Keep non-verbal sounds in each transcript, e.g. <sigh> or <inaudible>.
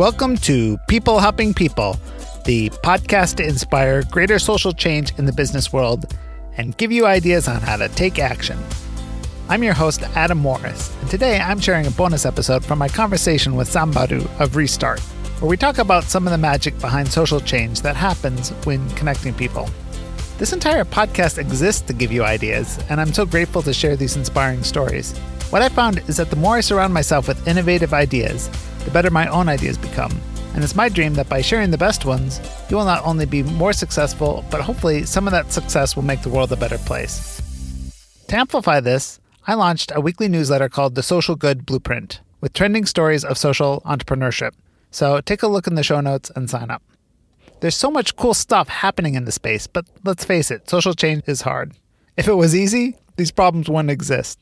Welcome to People Helping People, the podcast to inspire greater social change in the business world and give you ideas on how to take action. I'm your host, Adam Morris, and today I'm sharing a bonus episode from my conversation with Sambaru of Restart, where we talk about some of the magic behind social change that happens when connecting people. This entire podcast exists to give you ideas, and I'm so grateful to share these inspiring stories. What I found is that the more I surround myself with innovative ideas, the better my own ideas become. And it's my dream that by sharing the best ones, you will not only be more successful, but hopefully some of that success will make the world a better place. To amplify this, I launched a weekly newsletter called The Social Good Blueprint with trending stories of social entrepreneurship. So take a look in the show notes and sign up. There's so much cool stuff happening in the space, but let's face it, social change is hard. If it was easy, these problems wouldn't exist.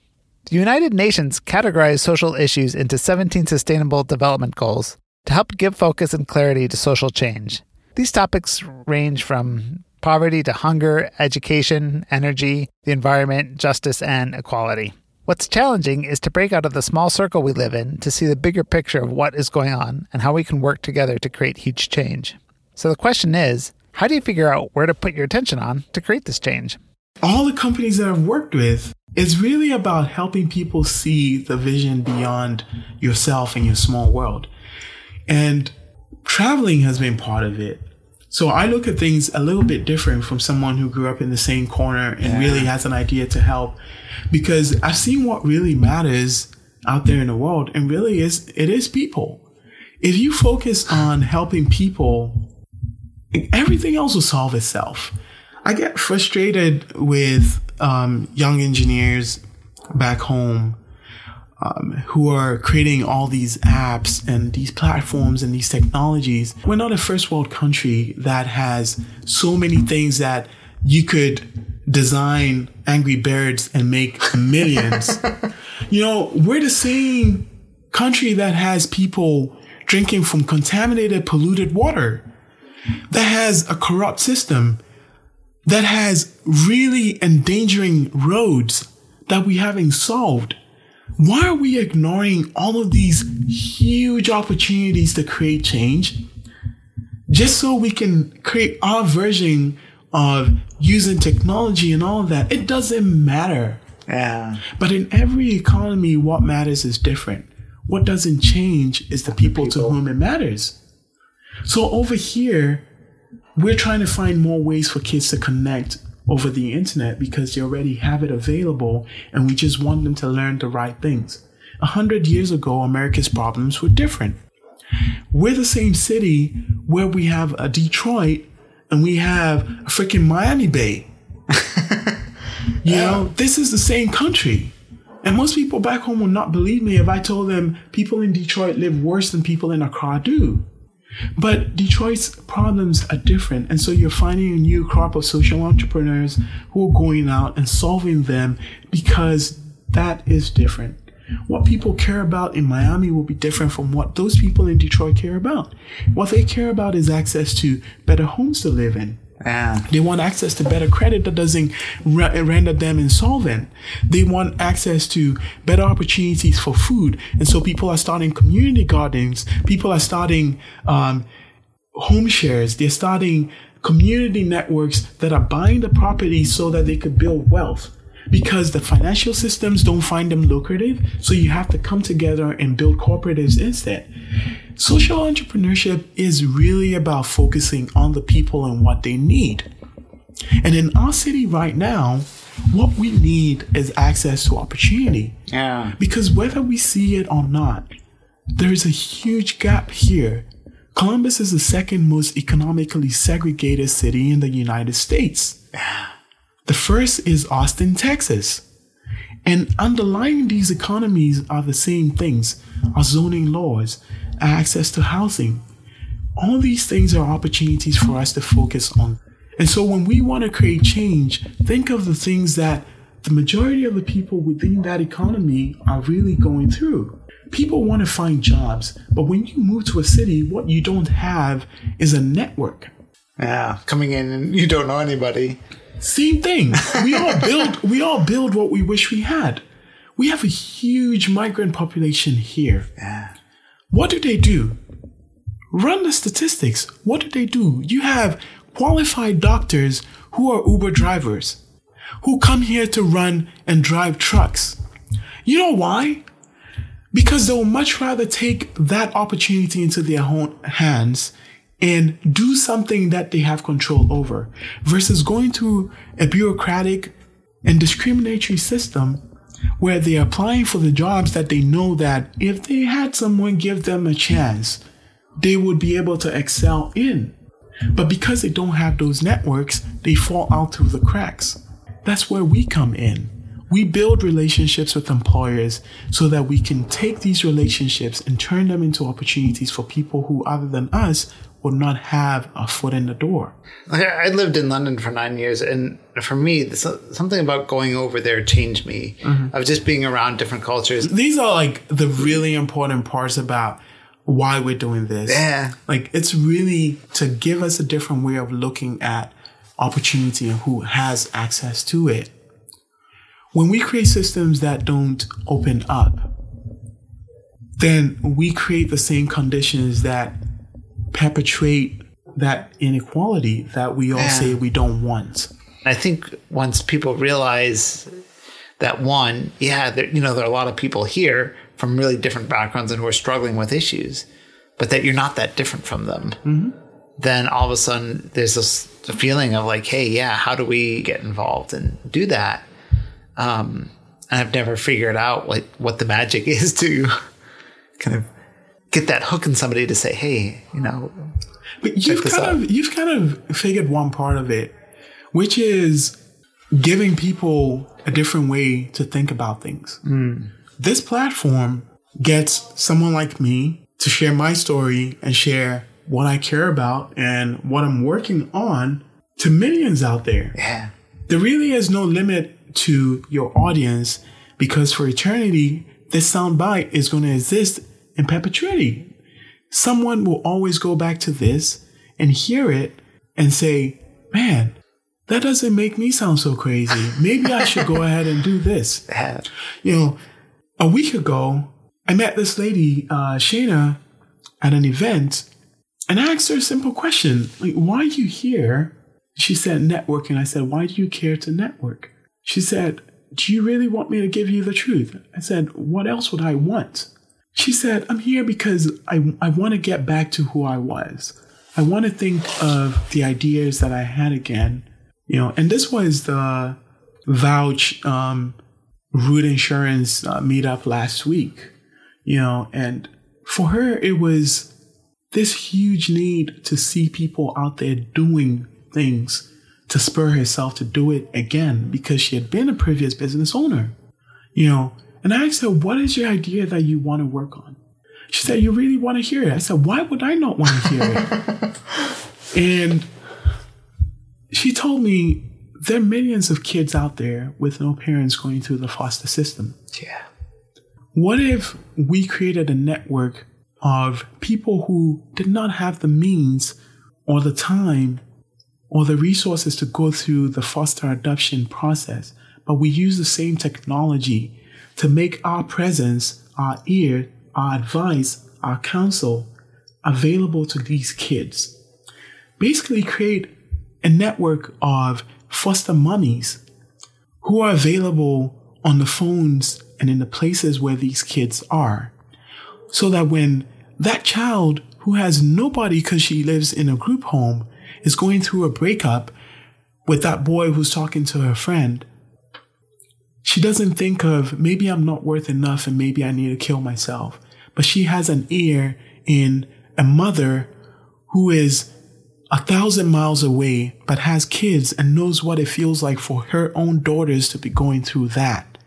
The United Nations categorized social issues into 17 Sustainable Development Goals to help give focus and clarity to social change. These topics range from poverty to hunger, education, energy, the environment, justice, and equality. What's challenging is to break out of the small circle we live in to see the bigger picture of what is going on and how we can work together to create huge change. So the question is how do you figure out where to put your attention on to create this change? All the companies that I've worked with it's really about helping people see the vision beyond yourself and your small world. And traveling has been part of it. So I look at things a little bit different from someone who grew up in the same corner and yeah. really has an idea to help because I've seen what really matters out there in the world and really is it is people. If you focus on helping people, everything else will solve itself. I get frustrated with um, young engineers back home um, who are creating all these apps and these platforms and these technologies. We're not a first world country that has so many things that you could design Angry Birds and make millions. <laughs> you know, we're the same country that has people drinking from contaminated, polluted water, that has a corrupt system that has really endangering roads that we haven't solved. Why are we ignoring all of these huge opportunities to create change just so we can create our version of using technology and all of that? It doesn't matter. Yeah. But in every economy, what matters is different. What doesn't change is the people, people. to whom it matters. So over here, we're trying to find more ways for kids to connect over the internet because they already have it available and we just want them to learn the right things. A hundred years ago, America's problems were different. We're the same city where we have a Detroit and we have a freaking Miami Bay. <laughs> you yeah. know, this is the same country. And most people back home will not believe me if I told them people in Detroit live worse than people in Accra do. But Detroit's problems are different. And so you're finding a new crop of social entrepreneurs who are going out and solving them because that is different. What people care about in Miami will be different from what those people in Detroit care about. What they care about is access to better homes to live in, yeah. They want access to better credit that doesn't render them insolvent. They want access to better opportunities for food. And so people are starting community gardens. People are starting um, home shares. They're starting community networks that are buying the property so that they could build wealth because the financial systems don't find them lucrative. So you have to come together and build cooperatives instead. Social entrepreneurship is really about focusing on the people and what they need. And in our city right now, what we need is access to opportunity. Yeah. Because whether we see it or not, there is a huge gap here. Columbus is the second most economically segregated city in the United States. The first is Austin, Texas. And underlying these economies are the same things our zoning laws, access to housing. All these things are opportunities for us to focus on. And so when we want to create change, think of the things that the majority of the people within that economy are really going through. People want to find jobs, but when you move to a city, what you don't have is a network. Yeah, coming in and you don't know anybody. Same thing. We all <laughs> build we all build what we wish we had. We have a huge migrant population here. Yeah. What do they do? Run the statistics. What do they do? You have qualified doctors who are Uber drivers who come here to run and drive trucks. You know why? Because they'll much rather take that opportunity into their own hands and do something that they have control over versus going to a bureaucratic and discriminatory system where they're applying for the jobs that they know that if they had someone give them a chance, they would be able to excel in. But because they don't have those networks, they fall out through the cracks. That's where we come in. We build relationships with employers so that we can take these relationships and turn them into opportunities for people who, other than us, would not have a foot in the door. I lived in London for nine years, and for me, something about going over there changed me. Mm-hmm. Of just being around different cultures. These are like the really important parts about why we're doing this. Yeah, like it's really to give us a different way of looking at opportunity and who has access to it. When we create systems that don't open up, then we create the same conditions that perpetuate that inequality that we all yeah. say we don't want. I think once people realize that one, yeah, there, you know, there are a lot of people here from really different backgrounds and who are struggling with issues, but that you're not that different from them. Mm-hmm. Then all of a sudden, there's this feeling of like, hey, yeah, how do we get involved and do that? Um, and I've never figured out like what the magic <laughs> is to kind of get that hook in somebody to say, hey, you know. But you've kind out. of you've kind of figured one part of it, which is giving people a different way to think about things. Mm. This platform gets someone like me to share my story and share what I care about and what I'm working on to millions out there. Yeah. There really is no limit to your audience because for eternity, this soundbite is going to exist in perpetuity. Someone will always go back to this and hear it and say, man, that doesn't make me sound so crazy. Maybe I should go ahead and do this. <laughs> You know, a week ago, I met this lady, uh, Shayna, at an event, and I asked her a simple question like, why are you here? She said, networking. I said, why do you care to network? She said, do you really want me to give you the truth? I said, what else would I want? She said, I'm here because I, I want to get back to who I was. I want to think of the ideas that I had again, you know, and this was the vouch um, root insurance uh, meetup last week, you know, and for her, it was this huge need to see people out there doing things to spur herself to do it again because she had been a previous business owner, you know, and I asked her, What is your idea that you want to work on? She said, You really want to hear it? I said, Why would I not want to hear it? <laughs> and she told me there are millions of kids out there with no parents going through the foster system. Yeah. What if we created a network of people who did not have the means or the time or the resources to go through the foster adoption process, but we use the same technology to make our presence, our ear, our advice, our counsel available to these kids. Basically, create a network of foster mummies who are available on the phones and in the places where these kids are. So that when that child who has nobody because she lives in a group home is going through a breakup with that boy who's talking to her friend, she doesn't think of maybe I'm not worth enough and maybe I need to kill myself. But she has an ear in a mother who is a thousand miles away, but has kids and knows what it feels like for her own daughters to be going through that.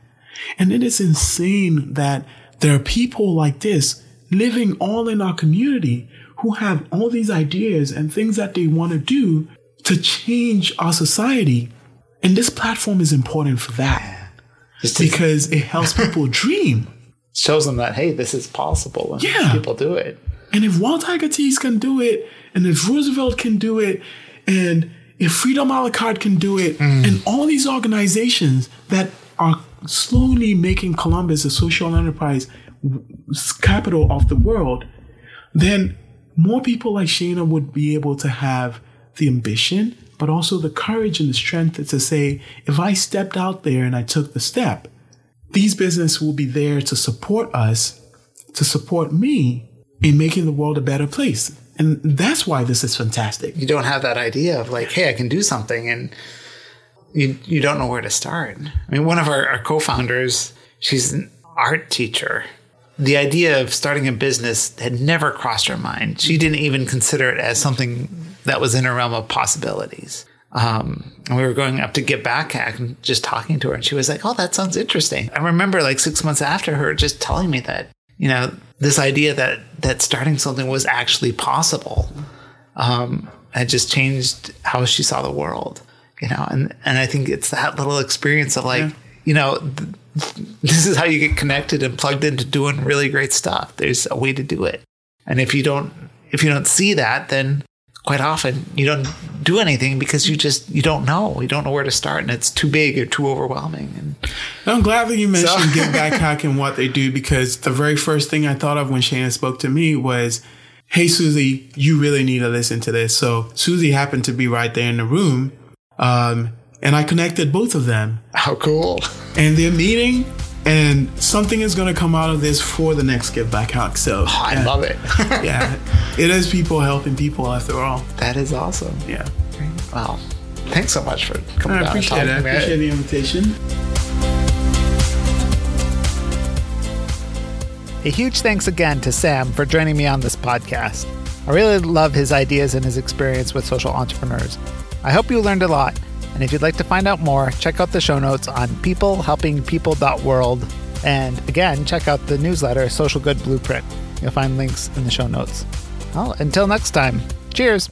And it is insane that there are people like this living all in our community who have all these ideas and things that they want to do to change our society. And this platform is important for that because it helps <laughs> people dream. Shows them that hey, this is possible, and yeah. people do it. And if Walt Tiger Teas can do it, and if Roosevelt can do it, and if Freedom a can do it, mm. and all these organizations that are slowly making Columbus a social enterprise capital of the world, then more people like Shayna would be able to have the ambition, but also the courage and the strength to say, if I stepped out there and I took the step, these businesses will be there to support us, to support me in making the world a better place. And that's why this is fantastic. You don't have that idea of like, hey, I can do something and you you don't know where to start. I mean, one of our, our co-founders, she's an art teacher. The idea of starting a business had never crossed her mind. She didn't even consider it as something that was in her realm of possibilities. Um, and we were going up to get back and just talking to her, and she was like, "Oh, that sounds interesting." I remember like six months after her just telling me that you know this idea that that starting something was actually possible um, had just changed how she saw the world. You know, and and I think it's that little experience of like, yeah. you know, th- <laughs> this is how you get connected and plugged into doing really great stuff. There's a way to do it, and if you don't if you don't see that, then quite often you don't do anything because you just you don't know you don't know where to start and it's too big or too overwhelming and i'm glad that you mentioned so. Give Back <laughs> Hack and what they do because the very first thing i thought of when Shayna spoke to me was hey susie you really need to listen to this so susie happened to be right there in the room um, and i connected both of them how cool and they're meeting and something is going to come out of this for the next Give Back Hack. So oh, I yeah. love it. <laughs> yeah, it is people helping people after all. That is awesome. Yeah. Wow. Thanks so much for coming I down. Appreciate it. I appreciate the invitation. A huge thanks again to Sam for joining me on this podcast. I really love his ideas and his experience with social entrepreneurs. I hope you learned a lot and if you'd like to find out more, check out the show notes on peoplehelpingpeople.world. And again, check out the newsletter, Social Good Blueprint. You'll find links in the show notes. Well, until next time, cheers.